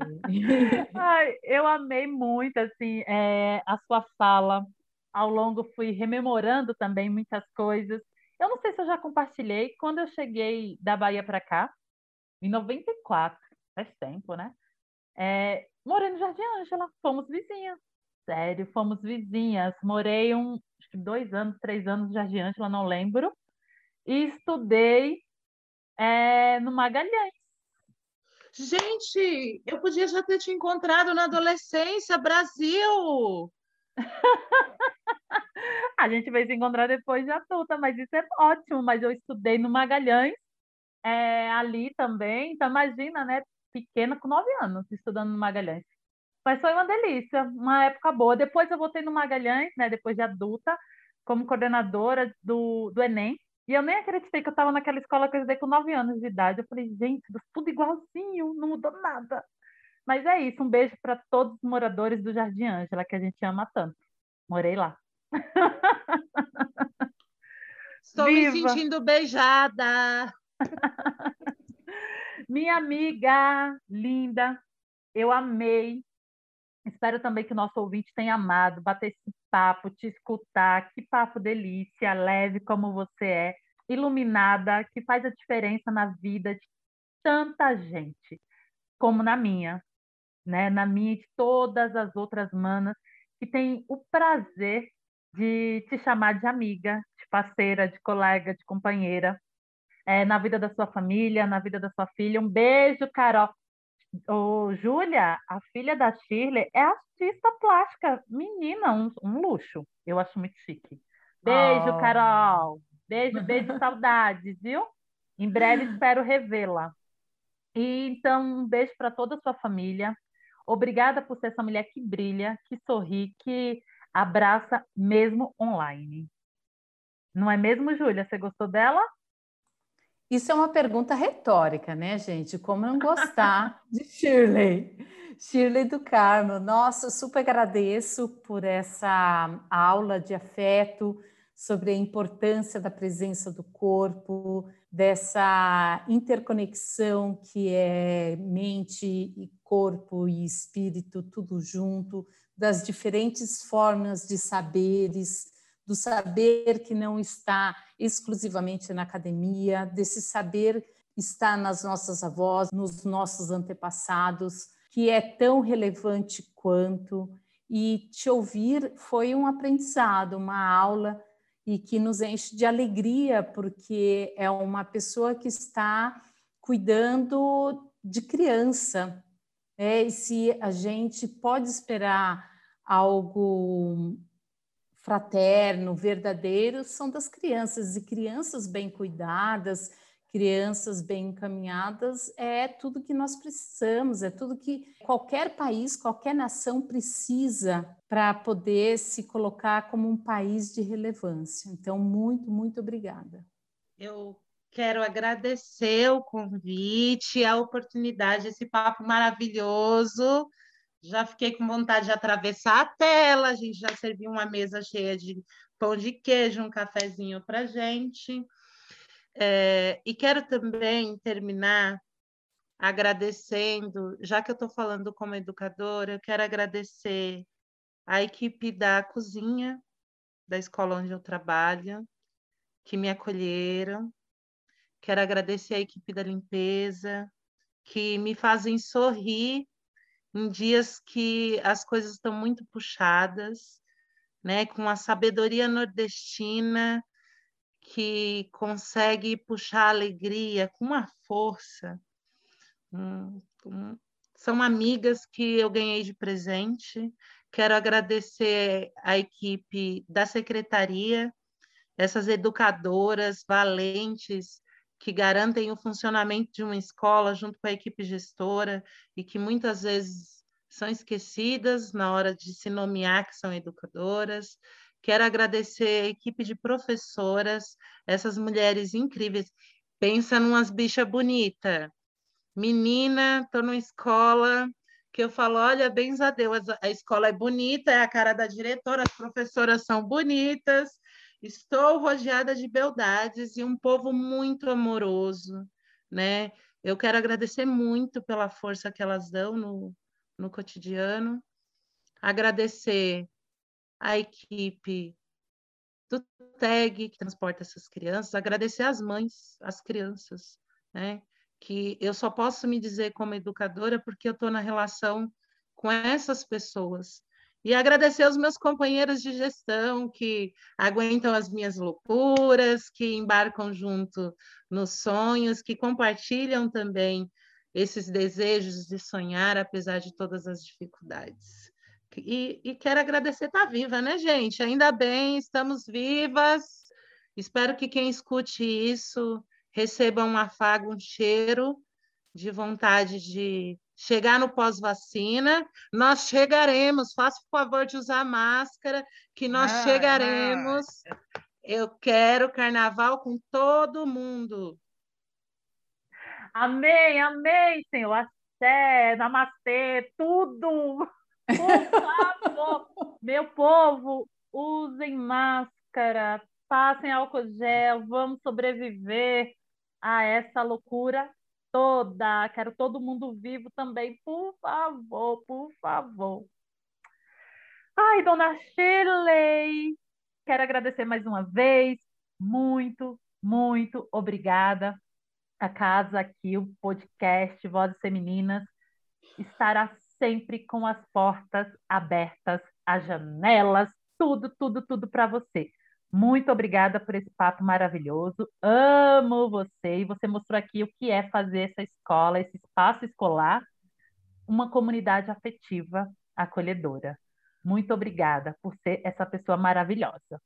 Ai, eu amei muito assim é, a sua fala. Ao longo fui rememorando também muitas coisas. Eu não sei se eu já compartilhei quando eu cheguei da Bahia para cá, em 94, faz tempo, né? É, morei no Jardim Ângela, fomos vizinhas. Sério, fomos vizinhas. Morei um, dois anos, três anos no Jardim Ângela, não lembro. E estudei é, no Magalhães. Gente, eu podia já ter te encontrado na adolescência, Brasil. A gente vai se encontrar depois de adulta, mas isso é ótimo. Mas eu estudei no Magalhães, é, ali também. Então, imagina, né? Pequena com nove anos, estudando no Magalhães. Mas foi uma delícia, uma época boa. Depois eu voltei no Magalhães, né? Depois de adulta, como coordenadora do, do Enem. E eu nem acreditei que eu estava naquela escola que eu estudei com nove anos de idade. Eu falei, gente, tudo igualzinho, não mudou nada. Mas é isso, um beijo para todos os moradores do Jardim Ângela, que a gente ama tanto. Morei lá. Estou me Viva! sentindo beijada. Minha amiga linda, eu amei. Espero também que o nosso ouvinte tenha amado bater esse papo, te escutar. Que papo delícia, leve como você é, iluminada, que faz a diferença na vida de tanta gente, como na minha, né? Na minha e de todas as outras manas que têm o prazer de te chamar de amiga, de parceira, de colega, de companheira é, na vida da sua família, na vida da sua filha. Um beijo, Carol. Ô, Júlia, a filha da Shirley é artista plástica. Menina, um, um luxo. Eu acho muito chique. Beijo, Oh. Carol. Beijo, beijo, saudades, viu? Em breve espero revê-la. E então, um beijo para toda a sua família. Obrigada por ser essa mulher que brilha, que sorri, que abraça mesmo online. Não é mesmo, Júlia? Você gostou dela? Isso é uma pergunta retórica, né, gente? Como não gostar de Shirley? Shirley do Carmo. Nossa, eu super agradeço por essa aula de afeto sobre a importância da presença do corpo, dessa interconexão que é mente e corpo e espírito, tudo junto, das diferentes formas de saberes, do saber que não está exclusivamente na academia, desse saber está nas nossas avós, nos nossos antepassados, que é tão relevante quanto. E te ouvir foi um aprendizado, uma aula e que nos enche de alegria, porque é uma pessoa que está cuidando de criança. Né? E se a gente pode esperar algo fraterno, verdadeiro, são das crianças. E crianças bem cuidadas, crianças bem encaminhadas, é tudo que nós precisamos, é tudo que qualquer país, qualquer nação precisa para poder se colocar como um país de relevância. Então, muito, muito obrigada. Eu quero agradecer o convite, a oportunidade, esse papo maravilhoso. Já fiquei com vontade de atravessar a tela. A gente já serviu uma mesa cheia de pão de queijo, um cafezinho para gente. É, e quero também terminar agradecendo, já que eu estou falando como educadora, eu quero agradecer a equipe da cozinha da escola onde eu trabalho, que me acolheram. Quero agradecer a equipe da limpeza, que me fazem sorrir em dias que as coisas estão muito puxadas, né? Com a sabedoria nordestina que consegue puxar a alegria com uma força. Hum, hum. São amigas que eu ganhei de presente. Quero agradecer a equipe da secretaria, essas educadoras valentes que garantem o funcionamento de uma escola junto com a equipe gestora e que muitas vezes são esquecidas na hora de se nomear que são educadoras. Quero agradecer a equipe de professoras, essas mulheres incríveis. Pensa numas bichas bonitas. Menina, estou numa escola que eu falo, olha, bens a Deus, a escola é bonita, é a cara da diretora, as professoras são bonitas, estou rodeada de beldades e um povo muito amoroso, né? Eu quero agradecer muito pela força que elas dão no, no cotidiano, agradecer a equipe do TEG, que transporta essas crianças, agradecer às mães, às crianças, né? que eu só posso me dizer como educadora porque eu estou na relação com essas pessoas. E agradecer aos meus companheiros de gestão que aguentam as minhas loucuras, que embarcam junto nos sonhos, que compartilham também esses desejos de sonhar, apesar de todas as dificuldades. E, e quero agradecer tá viva, né, gente? Ainda bem, estamos vivas. Espero que quem escute isso receba um afago, um cheiro de vontade de chegar no pós-vacina. Nós chegaremos, faça o favor de usar máscara, que nós ah, chegaremos. Ah. Eu quero carnaval com todo mundo. Amém, amém, Senhor. Axé, namastê, tudo. Por favor, meu povo, usem máscara, passem álcool gel, vamos sobreviver a essa loucura toda. Quero todo mundo vivo também, por favor, por favor. Ai, dona Shirley, quero agradecer mais uma vez. Muito, muito obrigada. A casa aqui, o podcast Vozes Femininas, estará sempre com as portas abertas, as janelas, tudo, tudo, tudo para você. Muito obrigada por esse papo maravilhoso. Amo você e você mostrou aqui o que é fazer essa escola, esse espaço escolar, uma comunidade afetiva, acolhedora. Muito obrigada por ser essa pessoa maravilhosa.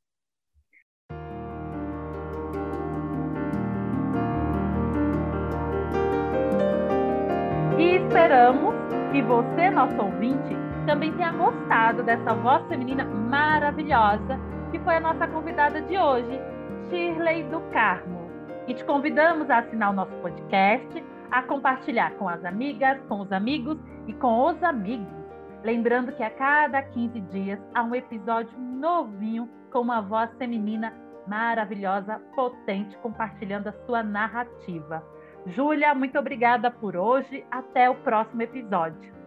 E esperamos que você, nosso ouvinte, também tenha gostado dessa voz feminina maravilhosa, que foi a nossa convidada de hoje, Shirley do Carmo. E te convidamos a assinar o nosso podcast, a compartilhar com as amigas, com os amigos e com os amigos. Lembrando que a cada 15 dias há um episódio novinho com uma voz feminina maravilhosa, potente, compartilhando a sua narrativa. Júlia, muito obrigada por hoje. Até o próximo episódio.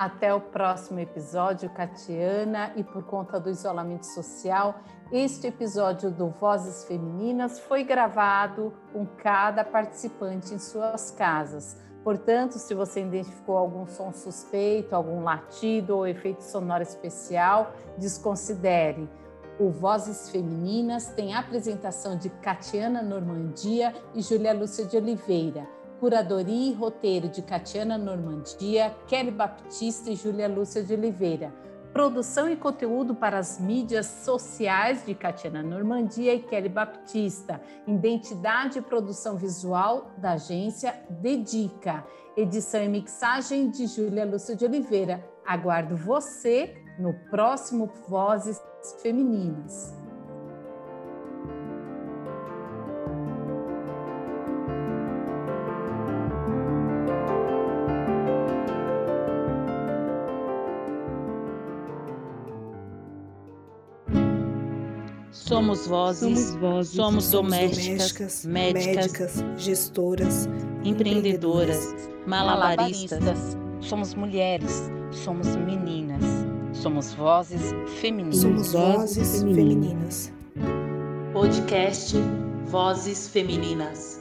Até o próximo episódio, Catiana. E por conta do isolamento social, este episódio do Vozes Femininas foi gravado com cada participante em suas casas. Portanto, se você identificou algum som suspeito, algum latido ou efeito sonoro especial, desconsidere. O Vozes Femininas tem a apresentação de Catiana Normandia e Júlia Lúcia de Oliveira. Curadoria e roteiro de Catiana Normandia, Kelly Baptista e Júlia Lúcia de Oliveira. Produção e conteúdo para as mídias sociais de Catiana Normandia e Kelly Baptista. Identidade e produção visual da agência Dedica. Edição e mixagem de Júlia Lúcia de Oliveira. Aguardo você no próximo Vozes Femininas. Somos vozes, somos, vozes, somos, domésticas, domésticas médicas, médicas, gestoras, empreendedoras, malabaristas. malabaristas. Somos mulheres, somos meninas, somos vozes femininas. Somos vozes femininas. Podcast Vozes Femininas.